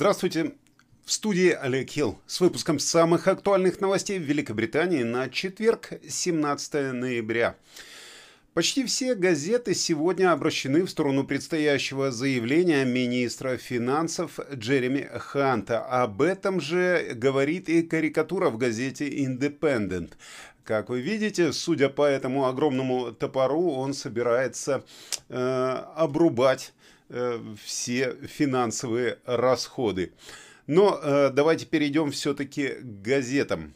Здравствуйте. В студии Олег Хилл с выпуском самых актуальных новостей в Великобритании на четверг, 17 ноября. Почти все газеты сегодня обращены в сторону предстоящего заявления министра финансов Джереми Ханта. Об этом же говорит и карикатура в газете Independent. Как вы видите, судя по этому огромному топору, он собирается э, обрубать все финансовые расходы. Но э, давайте перейдем все-таки к газетам.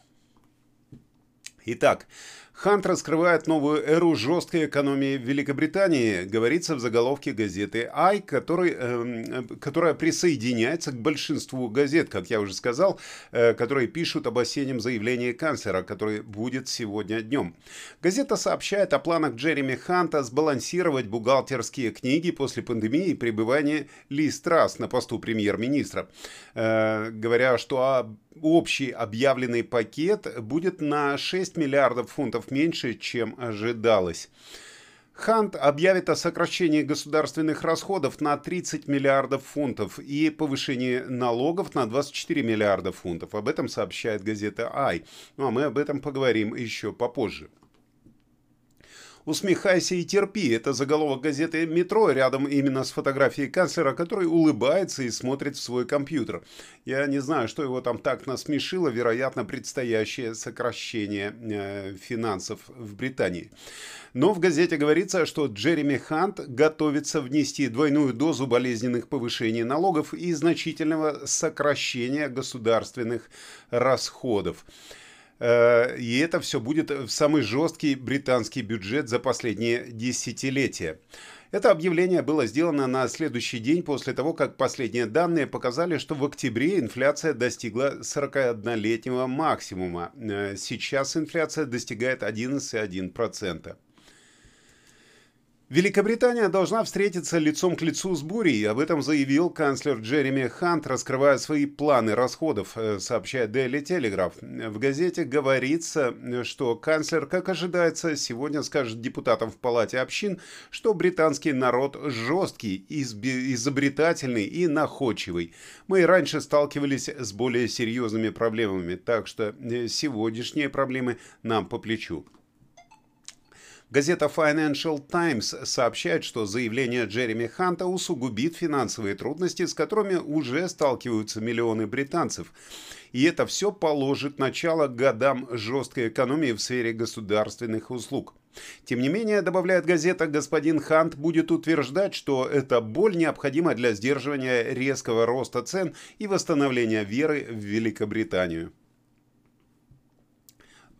Итак, Хант раскрывает новую эру жесткой экономии в Великобритании, говорится в заголовке газеты «Ай», который, э, которая присоединяется к большинству газет, как я уже сказал, э, которые пишут об осеннем заявлении канцлера, который будет сегодня днем. Газета сообщает о планах Джереми Ханта сбалансировать бухгалтерские книги после пандемии и пребывания Ли Страс на посту премьер-министра, э, говоря, что общий объявленный пакет будет на 6 миллиардов фунтов меньше, чем ожидалось. Хант объявит о сокращении государственных расходов на 30 миллиардов фунтов и повышении налогов на 24 миллиарда фунтов. Об этом сообщает газета «Ай». Ну а мы об этом поговорим еще попозже. «Усмехайся и терпи» — это заголовок газеты «Метро» рядом именно с фотографией канцлера, который улыбается и смотрит в свой компьютер. Я не знаю, что его там так насмешило, вероятно, предстоящее сокращение э, финансов в Британии. Но в газете говорится, что Джереми Хант готовится внести двойную дозу болезненных повышений налогов и значительного сокращения государственных расходов. Э, и это все будет в самый жесткий британский бюджет за последние десятилетия. Это объявление было сделано на следующий день после того, как последние данные показали, что в октябре инфляция достигла 41-летнего максимума. Э, сейчас инфляция достигает 11,1%. Великобритания должна встретиться лицом к лицу с бурей. Об этом заявил канцлер Джереми Хант, раскрывая свои планы расходов, э, сообщает Daily Telegraph. В газете говорится, что канцлер, как ожидается, сегодня скажет депутатам в Палате общин, что британский народ жесткий, изобретательный и находчивый. Мы и раньше сталкивались с более серьезными проблемами, так что э, сегодняшние проблемы нам по плечу. Газета Financial Times сообщает, что заявление Джереми Ханта усугубит финансовые трудности, с которыми уже сталкиваются миллионы британцев. И это все положит начало годам жесткой экономии в сфере государственных услуг. Тем не менее, добавляет газета, господин Хант будет утверждать, что эта боль необходима для сдерживания резкого роста цен и восстановления веры в Великобританию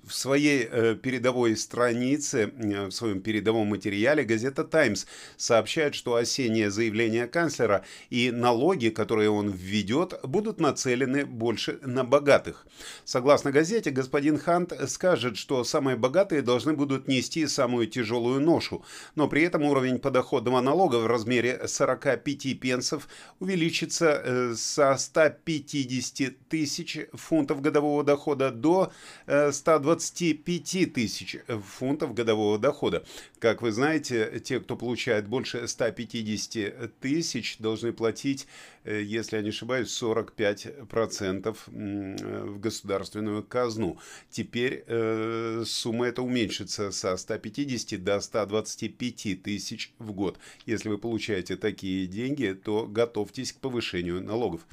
в своей э, передовой странице, э, в своем передовом материале газета «Таймс» сообщает, что осеннее заявление канцлера и налоги, которые он введет, будут нацелены больше на богатых. Согласно газете, господин Хант скажет, что самые богатые должны будут нести самую тяжелую ношу, но при этом уровень подоходного налога в размере 45 пенсов увеличится э, со 150 тысяч фунтов годового дохода до 120 25 тысяч фунтов годового дохода. Как вы знаете, те, кто получает больше 150 тысяч, должны платить, э, если я не ошибаюсь, 45% в государственную казну. Теперь э, сумма эта уменьшится со 150 до 125 тысяч в год. Если вы получаете такие деньги, то готовьтесь к повышению налогов.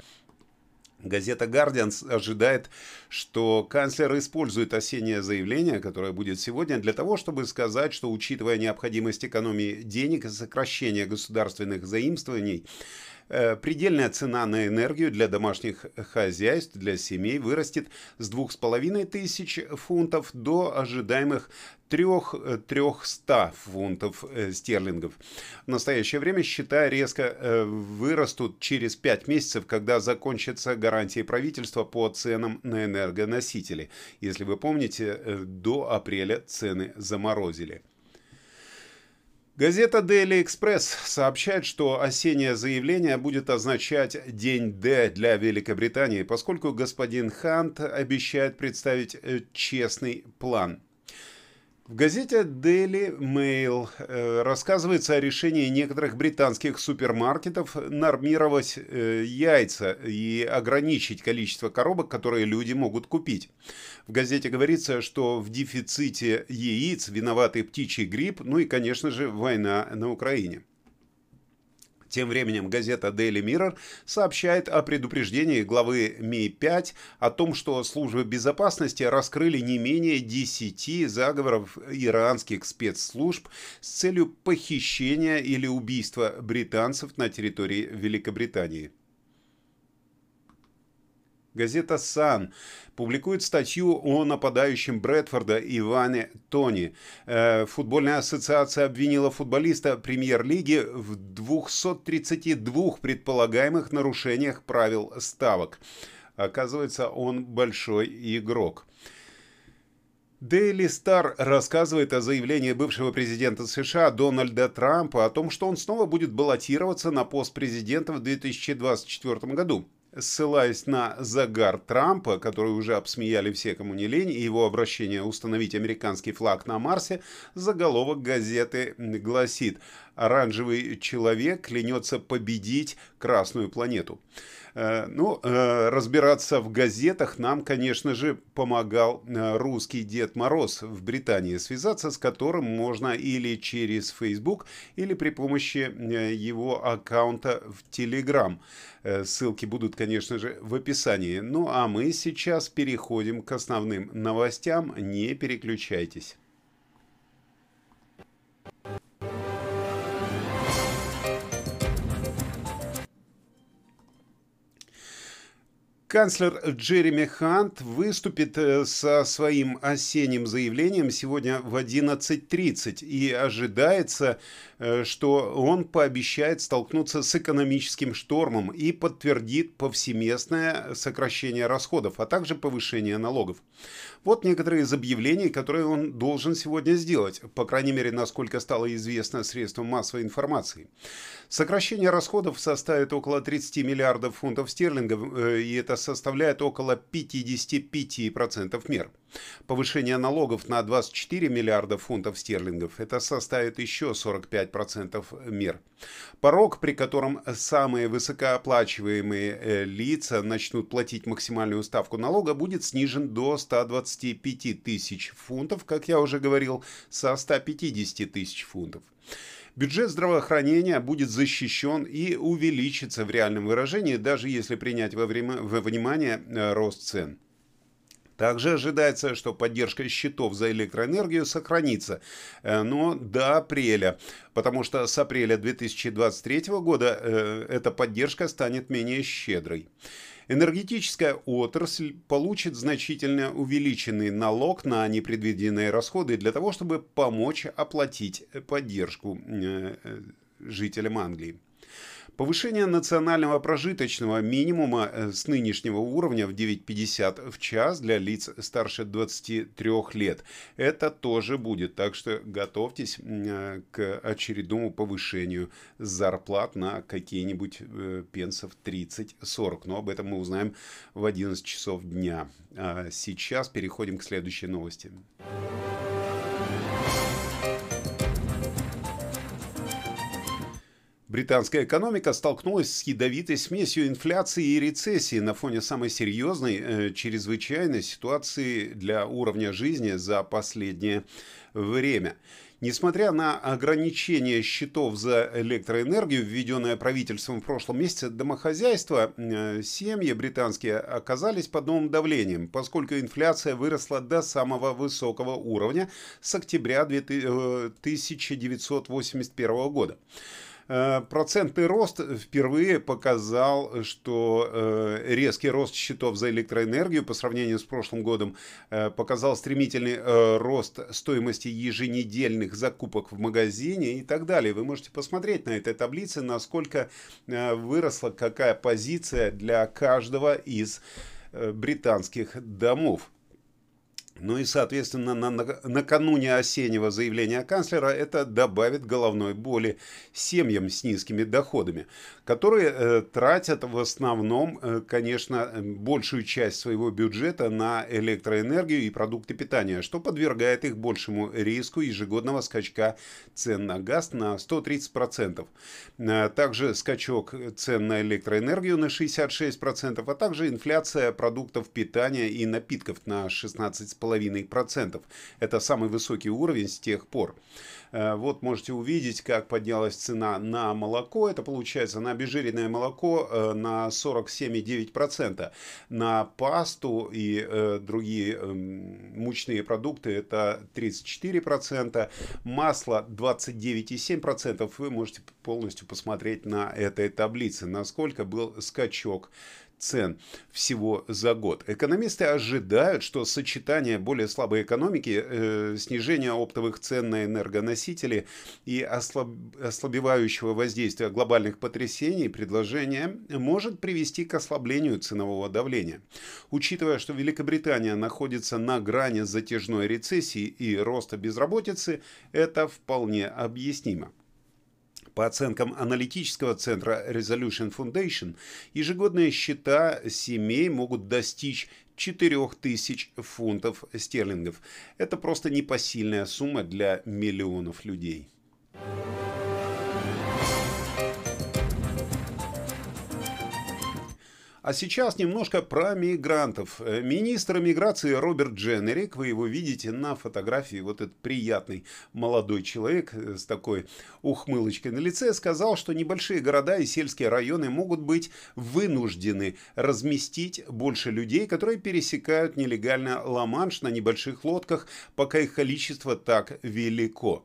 Газета «Гардиан» ожидает, что канцлер использует осеннее заявление, которое будет сегодня, для того, чтобы сказать, что, учитывая необходимость экономии денег и сокращения государственных заимствований, предельная цена на энергию для домашних хозяйств, для семей вырастет с 2500 фунтов до ожидаемых 300 фунтов э, стерлингов. В настоящее время счета резко э, вырастут через 5 месяцев, когда закончатся гарантии правительства по ценам на энергоносители. Если вы помните, до апреля цены заморозили. Газета Daily Express сообщает, что осеннее заявление будет означать день Д для Великобритании, поскольку господин Хант обещает представить э, честный план. В газете Daily Mail э, рассказывается о решении некоторых британских супермаркетов нормировать э, яйца и ограничить количество коробок, которые люди могут купить. В газете говорится, что в дефиците яиц виноваты птичий грипп, ну и, конечно же, война на Украине. Тем временем газета Daily Mirror сообщает о предупреждении главы Ми-5 о том, что службы безопасности раскрыли не менее 10 заговоров иранских спецслужб с целью похищения или убийства британцев на территории Великобритании. Газета «Сан» публикует статью о нападающем Брэдфорда Иване Тони. Э, футбольная ассоциация обвинила футболиста премьер-лиги в 232 предполагаемых нарушениях правил ставок. Оказывается, он большой игрок. Daily Star рассказывает о заявлении бывшего президента США Дональда Трампа о том, что он снова будет баллотироваться на пост президента в 2024 году ссылаясь на загар Трампа, который уже обсмеяли все, кому не лень, и его обращение установить американский флаг на Марсе, заголовок газеты гласит «Оранжевый человек клянется победить Красную планету». Э, ну, э, разбираться в газетах нам, конечно же, помогал э, русский Дед Мороз в Британии, связаться с которым можно или через Facebook, или при помощи его аккаунта в Telegram. Ссылки будут, конечно же, в описании. Ну, а мы сейчас переходим к основным новостям. Не переключайтесь. Канцлер Джереми Хант выступит э, со своим осенним заявлением сегодня в 11.30 и ожидается, что он пообещает столкнуться с экономическим штормом и подтвердит повсеместное сокращение расходов, а также повышение налогов. Вот некоторые из объявлений, которые он должен сегодня сделать, по крайней мере, насколько стало известно средством массовой информации. Сокращение расходов составит около 30 миллиардов фунтов стерлингов, э, и это составляет около 55% мер. Повышение налогов на 24 миллиарда фунтов стерлингов – это составит еще 45% мер. Порог, при котором самые высокооплачиваемые э, лица начнут платить максимальную ставку налога, будет снижен до 125 тысяч фунтов, как я уже говорил, со 150 тысяч фунтов. Бюджет здравоохранения будет защищен и увеличится в реальном выражении, даже если принять во, время, во внимание э, рост цен. Также ожидается, что поддержка счетов за электроэнергию сохранится, э, но до апреля, потому что с апреля 2023 года э, эта поддержка станет менее щедрой. Энергетическая отрасль получит значительно увеличенный налог на непредвиденные расходы для того, чтобы помочь оплатить поддержку э, жителям Англии. Повышение национального прожиточного минимума э, с нынешнего уровня в 9,50 в час для лиц старше 23 лет. Это тоже будет, так что готовьтесь э, к очередному повышению зарплат на какие-нибудь э, пенсов 30-40. Но об этом мы узнаем в 11 часов дня. А сейчас переходим к следующей новости. Британская экономика столкнулась с ядовитой смесью инфляции и рецессии на фоне самой серьезной, э, чрезвычайной ситуации для уровня жизни за последнее время. Несмотря на ограничение счетов за электроэнергию, введенное правительством в прошлом месяце, домохозяйства, э, семьи британские оказались под новым давлением, поскольку инфляция выросла до самого высокого уровня с октября 1981 э, года. Э, процентный рост впервые показал, что э, резкий рост счетов за электроэнергию по сравнению с прошлым годом э, показал стремительный рост стоимости еженедельных закупок в магазине и так далее. Вы можете посмотреть на этой таблице, насколько выросла какая позиция для каждого из британских домов. Ну и, соответственно, на, на, накануне осеннего заявления канцлера это добавит головной боли семьям с низкими доходами, которые э, тратят в основном, э, конечно, большую часть своего бюджета на электроэнергию и продукты питания, что подвергает их большему риску ежегодного скачка цен на газ на 130%. Э, также скачок цен на электроэнергию на 66%, а также инфляция продуктов питания и напитков на 16% 6,5%. Это самый высокий уровень с тех пор. Э, вот можете увидеть, как поднялась цена на молоко. Это получается на обезжиренное молоко э, на 47,9%. На пасту и э, другие эм, мучные продукты это 34%. Масло 29,7%. Вы можете полностью посмотреть на этой таблице, насколько был скачок цен всего за год. Экономисты ожидают, что сочетание более слабой экономики, э, снижения оптовых цен на энергоносители и ослаб, ослабевающего воздействия глобальных потрясений предложения может привести к ослаблению ценового давления. Учитывая, что Великобритания находится на грани затяжной рецессии и роста безработицы, это вполне объяснимо. По оценкам аналитического центра Resolution Foundation, ежегодные счета семей могут достичь 4000 фунтов стерлингов. Это просто непосильная сумма для миллионов людей. А сейчас немножко про мигрантов. Э, министр миграции Роберт Дженерик, вы его видите на фотографии, вот этот приятный молодой человек э, с такой ухмылочкой на лице, сказал, что небольшие города и сельские районы могут быть вынуждены разместить больше людей, которые пересекают нелегально Ла-Манш на небольших лодках, пока их количество так велико.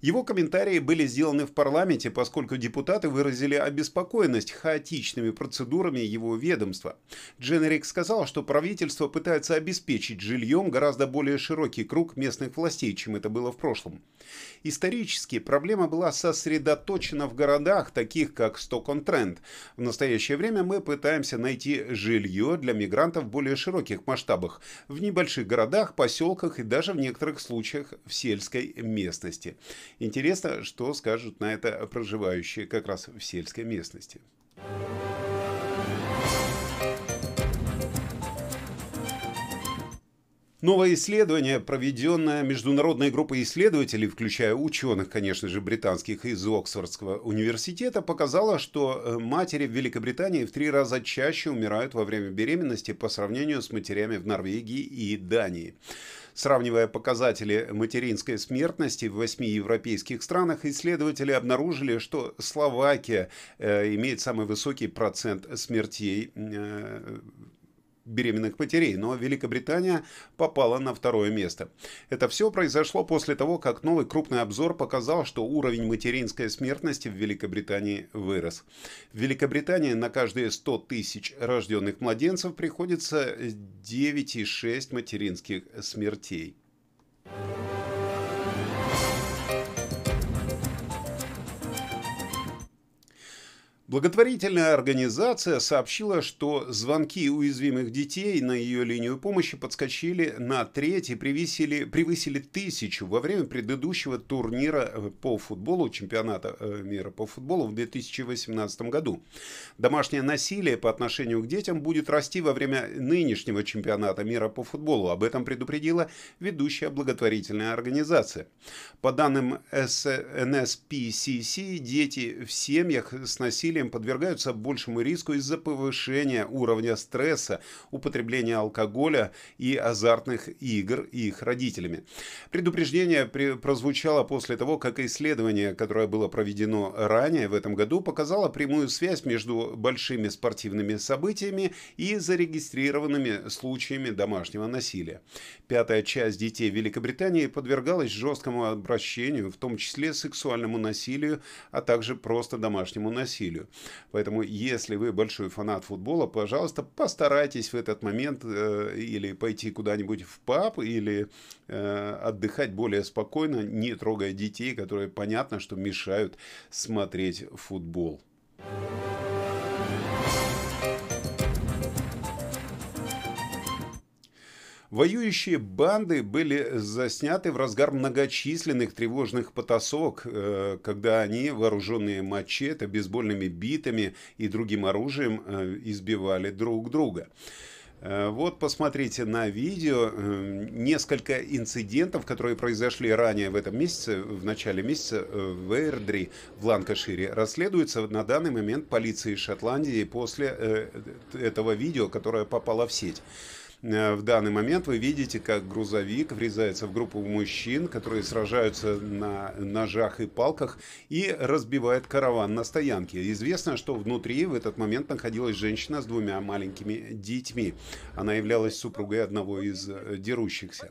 Его комментарии были сделаны в парламенте, поскольку депутаты выразили обеспокоенность хаотичными процедурами его ведомства. Дженерик сказал, что правительство пытается обеспечить жильем гораздо более широкий круг местных властей, чем это было в прошлом. Исторически проблема была сосредоточена в городах, таких как Сток-он-Тренд. В настоящее время мы пытаемся найти жилье для мигрантов в более широких масштабах, в небольших городах, поселках и даже в некоторых случаях в сельской местности. Интересно, что скажут на это проживающие как раз в сельской местности. Новое исследование, проведенное международной группой исследователей, включая ученых, конечно же, британских из Оксфордского университета, показало, что э, матери в Великобритании в три раза чаще умирают во время беременности по сравнению с матерями в Норвегии и Дании. Сравнивая показатели материнской смертности в восьми европейских странах, исследователи обнаружили, что Словакия э, имеет самый высокий процент смертей э, беременных матерей, но Великобритания попала на второе место. Это все произошло после того, как новый крупный обзор показал, что уровень материнской смертности в Великобритании вырос. В Великобритании на каждые 100 тысяч рожденных младенцев приходится 9,6 материнских смертей. Благотворительная организация сообщила, что звонки уязвимых детей на ее линию помощи подскочили на треть и превысили, превысили тысячу во время предыдущего турнира э, по футболу, чемпионата э, мира по футболу в 2018 году. Домашнее насилие по отношению к детям будет расти во время нынешнего чемпионата мира по футболу. Об этом предупредила ведущая благотворительная организация. По данным NSPCC, дети в семьях с насилием насилием подвергаются большему риску из-за повышения уровня стресса, употребления алкоголя и азартных игр их родителями. Предупреждение прозвучало после того, как исследование, которое было проведено ранее в этом году, показало прямую связь между большими спортивными событиями и зарегистрированными случаями домашнего насилия. Пятая часть детей Великобритании подвергалась жесткому обращению, в том числе сексуальному насилию, а также просто домашнему насилию. Поэтому, если вы большой фанат футбола, пожалуйста, постарайтесь в этот момент э, или пойти куда-нибудь в паб, или э, отдыхать более спокойно, не трогая детей, которые понятно, что мешают смотреть футбол. Воюющие банды были засняты в разгар многочисленных тревожных потасовок, э, когда они, вооруженные мачете, бейсбольными битами и другим оружием, э, избивали друг друга. Э, вот посмотрите на видео несколько инцидентов, которые произошли ранее в этом месяце, в начале месяца в Эрдри, в Ланкашире. Расследуется на данный момент полицией Шотландии после этого видео, которое попало в сеть. Э, в данный момент вы видите, как грузовик врезается в группу мужчин, которые сражаются на ножах и палках и разбивает караван на стоянке. Известно, что внутри в этот момент находилась женщина с двумя маленькими детьми. Она являлась супругой одного из э, дерущихся.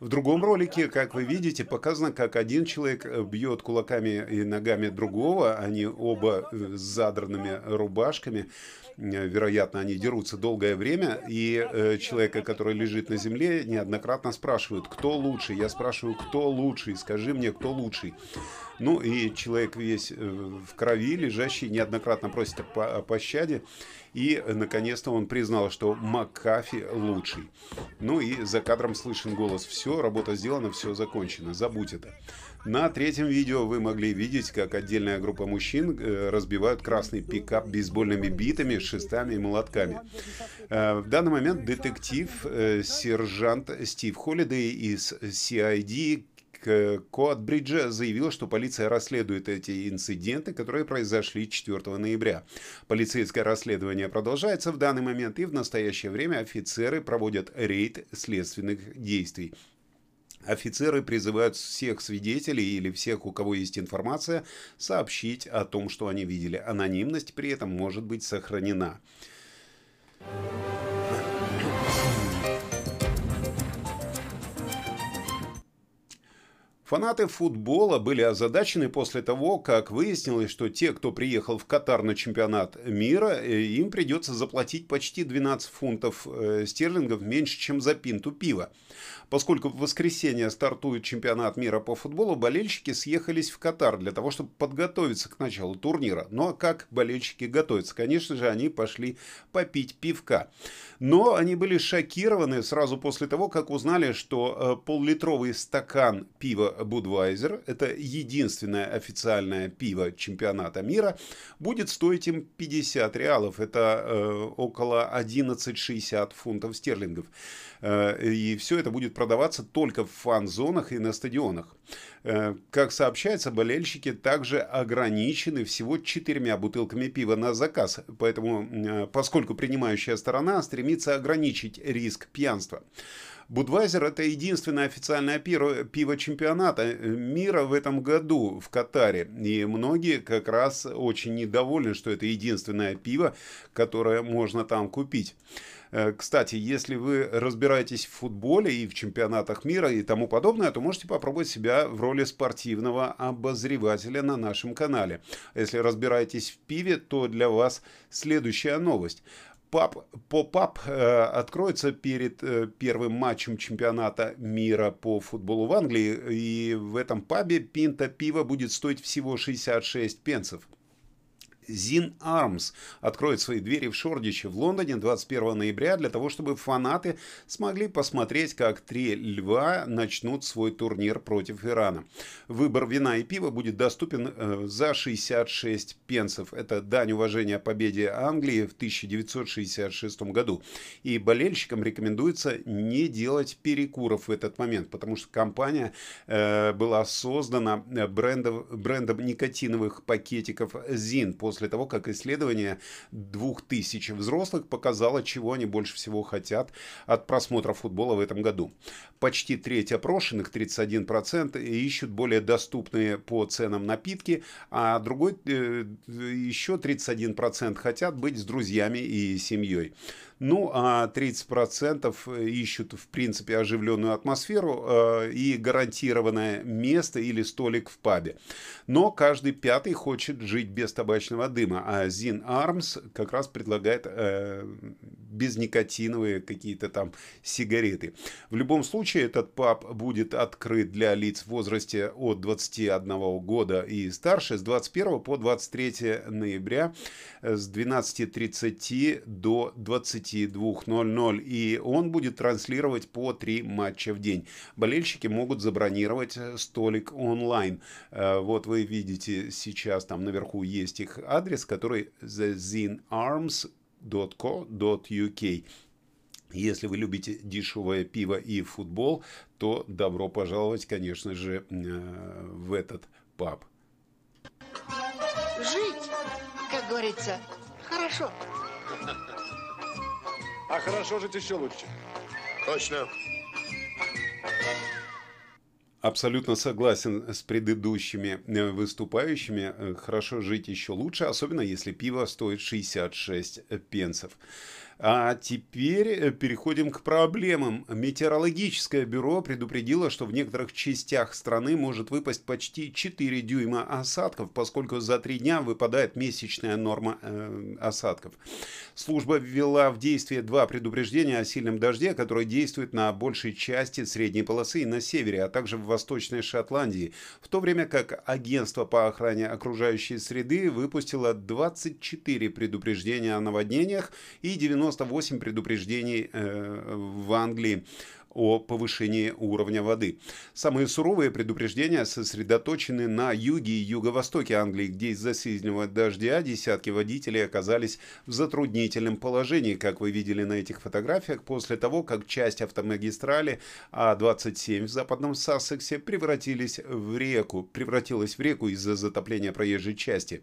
В другом ролике, как вы видите, показано, как один человек э, бьет кулаками и ногами другого, они оба с задранными рубашками. Э, вероятно, они дерутся долгое время, и э, человека, который лежит на земле, неоднократно спрашивают, кто лучший. Я спрашиваю, кто лучший, скажи мне, кто лучший. Ну и человек весь э, в крови, лежащий, неоднократно просит о пощаде. И, наконец-то, он признал, что Макафи лучший. Ну и за кадром слышен голос «Все, работа сделана, все закончено, забудь это». На третьем видео вы могли видеть, как отдельная группа мужчин э, разбивают красный пикап бейсбольными битами, шестами и молотками. Э, в данный момент детектив э, сержант Стив Холидей из CID Коатбриджа заявил, что полиция расследует эти инциденты, которые произошли 4 ноября. Полицейское расследование продолжается в данный момент, и в настоящее время офицеры проводят рейд следственных действий. Офицеры призывают всех свидетелей или всех, у кого есть информация, сообщить о том, что они видели. Анонимность при этом может быть сохранена. Фанаты футбола были озадачены после того, как выяснилось, что те, кто приехал в Катар на чемпионат мира, э, им придется заплатить почти 12 фунтов э, стерлингов меньше, чем за пинту пива. Поскольку в воскресенье стартует чемпионат мира по футболу, болельщики съехались в Катар для того, чтобы подготовиться к началу турнира. Ну а как болельщики готовятся? Конечно же, они пошли попить пивка. Но они были шокированы сразу после того, как узнали, что э, поллитровый стакан пива Budweiser, это единственное официальное пиво чемпионата мира, будет стоить им 50 реалов. Это э, около 11,60 фунтов стерлингов. Э, и все это будет продаваться только в фан-зонах и на стадионах. Э, как сообщается, болельщики также ограничены всего четырьмя бутылками пива на заказ, поэтому, э, поскольку принимающая сторона стремится ограничить риск пьянства. Будвайзер это единственное официальное пиво, чемпионата мира в этом году в Катаре. И многие как раз очень недовольны, что это единственное пиво, которое можно там купить. Э, кстати, если вы разбираетесь в футболе и в чемпионатах мира и тому подобное, то можете попробовать себя в роли спортивного обозревателя на нашем канале. Если разбираетесь в пиве, то для вас следующая новость. Пап, поп-ап э, откроется перед э, первым матчем чемпионата мира по футболу в Англии, и в этом пабе пинта пива будет стоить всего 66 пенсов. Zin Arms откроет свои двери в Шордиче в Лондоне 21 ноября для того, чтобы фанаты смогли посмотреть, как три льва начнут свой турнир против Ирана. Выбор вина и пива будет доступен э, за 66 пенсов. Это дань уважения победе Англии в 1966 году. И болельщикам рекомендуется не делать перекуров в этот момент, потому что компания э, была создана э, брендом, брендом никотиновых пакетиков Zin после после того, как исследование 2000 взрослых показало, чего они больше всего хотят от просмотра футбола в этом году. Почти треть опрошенных, 31%, ищут более доступные по ценам напитки, а другой э, еще 31% хотят быть с друзьями и семьей. Ну, а 30% ищут, в принципе, оживленную атмосферу э, и гарантированное место или столик в пабе. Но каждый пятый хочет жить без табачного дыма, а Zin Arms как раз предлагает э, безникотиновые какие-то там сигареты. В любом случае, этот паб будет открыт для лиц в возрасте от 21 года и старше с 21 по 23 ноября с 12.30 до 20 22.00, и он будет транслировать по три матча в день. Болельщики могут забронировать столик онлайн. Вот вы видите сейчас, там наверху есть их адрес, который thezinarms.co.uk. Если вы любите дешевое пиво и футбол, то добро пожаловать, конечно же, в этот паб. Жить, как говорится, хорошо. А хорошо жить еще лучше. Точно. Абсолютно согласен с предыдущими э, выступающими. Э, хорошо жить еще лучше, особенно если пиво стоит 66 пенсов. А теперь э, переходим к проблемам. Метеорологическое бюро предупредило, что в некоторых частях страны может выпасть почти 4 дюйма осадков, поскольку за три дня выпадает месячная норма э, осадков. Служба ввела в действие два предупреждения о сильном дожде, которые действуют на большей части средней полосы и на севере, а также в Восточной Шотландии, в то время как Агентство по охране окружающей среды выпустило 24 предупреждения о наводнениях и 90 98 предупреждений э, в Англии о повышении уровня воды. Самые суровые предупреждения сосредоточены на юге и юго-востоке Англии, где из-за сильного дождя десятки водителей оказались в затруднительном положении, как вы видели на этих фотографиях, после того, как часть автомагистрали А27 в западном Сассексе превратились в реку, превратилась в реку из-за затопления проезжей части.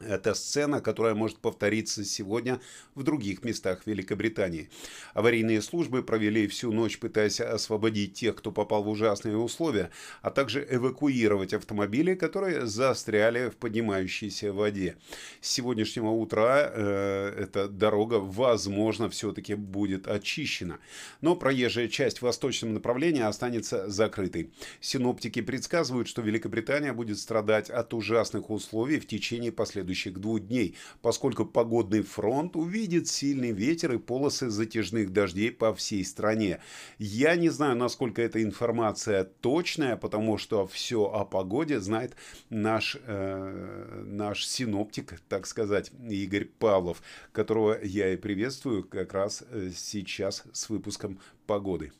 Это сцена, которая может повториться сегодня в других местах Великобритании. Аварийные службы провели всю ночь, пытаясь освободить тех, кто попал в ужасные условия, а также эвакуировать автомобили, которые застряли в поднимающейся воде. С сегодняшнего утра э, эта дорога, возможно, все-таки будет очищена. Но проезжая часть в восточном направлении останется закрытой. Синоптики предсказывают, что Великобритания будет страдать от ужасных условий в течение последующих следующих двух дней, поскольку погодный фронт увидит сильный ветер и полосы затяжных дождей по всей стране. Я не знаю, насколько эта информация точная, потому что все о погоде знает наш, э, наш синоптик, так сказать, Игорь Павлов, которого я и приветствую как раз э, сейчас с выпуском погоды.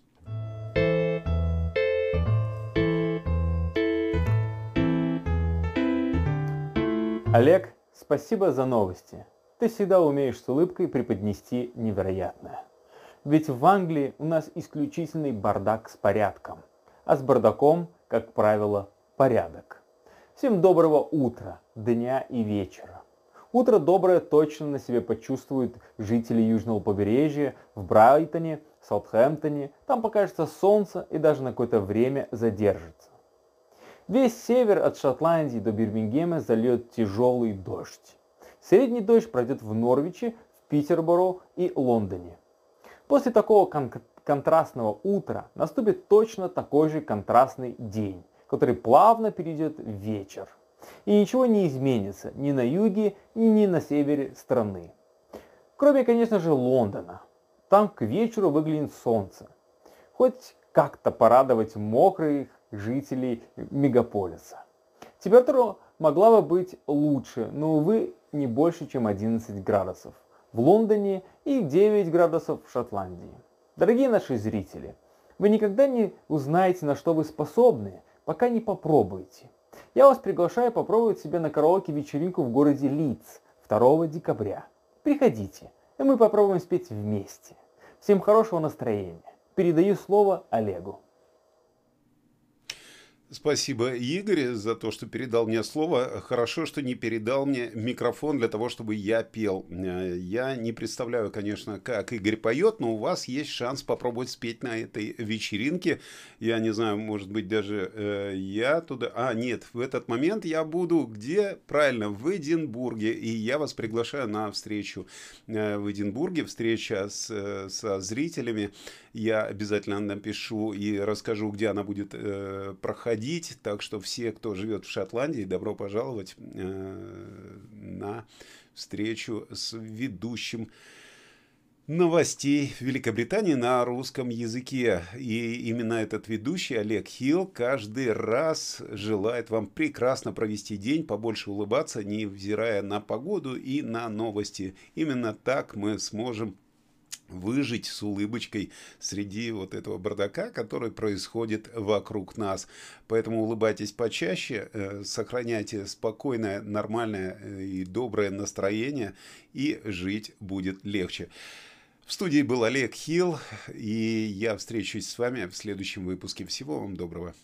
Олег, Спасибо за новости. Ты всегда умеешь с улыбкой преподнести невероятное. Ведь в Англии у нас исключительный бардак с порядком. А с бардаком, как правило, порядок. Всем доброго утра, дня и вечера. Утро доброе точно на себе почувствуют жители южного побережья в Брайтоне, Саутхэмптоне. Там покажется солнце и даже на какое-то время задержится. Весь север от Шотландии до Бирмингема зальет тяжелый дождь. Средний дождь пройдет в Норвиче, в Питерборо и Лондоне. После такого кон контрастного утра наступит точно такой же контрастный день, который плавно перейдет в вечер. И ничего не изменится ни на юге, ни на севере страны. Кроме, конечно же, Лондона. Там к вечеру выглянет солнце. Хоть как-то порадовать мокрых жителей мегаполиса. Температура могла бы быть лучше, но, увы, не больше, чем 11 градусов в Лондоне и 9 градусов в Шотландии. Дорогие наши зрители, вы никогда не узнаете, на что вы способны, пока не попробуете. Я вас приглашаю попробовать себя на караоке-вечеринку в городе Лидс 2 декабря. Приходите, и мы попробуем спеть вместе. Всем хорошего настроения. Передаю слово Олегу. Спасибо, Игорь, за то, что передал мне слово. Хорошо, что не передал мне микрофон для того, чтобы я пел. Э, я не представляю, конечно, как Игорь поет, но у вас есть шанс попробовать спеть на этой вечеринке. Я не знаю, может быть, даже э, я туда... А, нет, в этот момент я буду где? Правильно, в Эдинбурге. И я вас приглашаю на встречу э, в Эдинбурге, встреча с, э, со зрителями. Я обязательно напишу и расскажу, где она будет э, проходить. Так что все, кто живет в Шотландии, добро пожаловать э, на встречу с ведущим новостей Великобритании на русском языке. И именно этот ведущий, Олег Хилл, каждый раз желает вам прекрасно провести день, побольше улыбаться, невзирая на погоду и на новости. Именно так мы сможем выжить с улыбочкой среди вот этого бардака, который происходит вокруг нас. Поэтому улыбайтесь почаще, э, сохраняйте спокойное, нормальное э, и доброе настроение, и жить будет легче. В студии был Олег Хилл, и я встречусь с вами в следующем выпуске. Всего вам доброго.